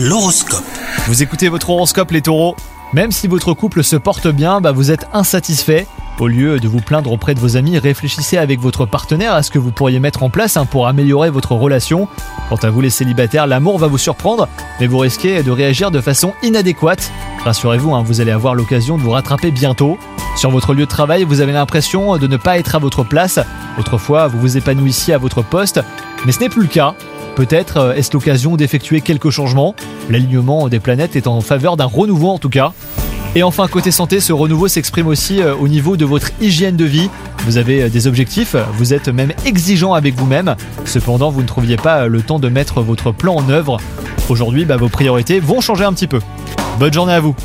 L'horoscope. Vous écoutez votre horoscope les taureaux Même si votre couple se porte bien, bah vous êtes insatisfait. Au lieu de vous plaindre auprès de vos amis, réfléchissez avec votre partenaire à ce que vous pourriez mettre en place hein, pour améliorer votre relation. Quant à vous les célibataires, l'amour va vous surprendre, mais vous risquez de réagir de façon inadéquate. Rassurez-vous, hein, vous allez avoir l'occasion de vous rattraper bientôt. Sur votre lieu de travail, vous avez l'impression de ne pas être à votre place. Autrefois, vous vous épanouissiez à votre poste, mais ce n'est plus le cas. Peut-être euh, est-ce l'occasion d'effectuer quelques changements. L'alignement des planètes est en faveur d'un renouveau en tout cas. Et enfin, côté santé, ce renouveau s'exprime aussi euh, au niveau de votre hygiène de vie. Vous avez euh, des objectifs, vous êtes même exigeant avec vous-même. Cependant, vous ne trouviez pas le temps de mettre votre plan en œuvre. Aujourd'hui, bah, vos priorités vont changer un petit peu. Bonne journée à vous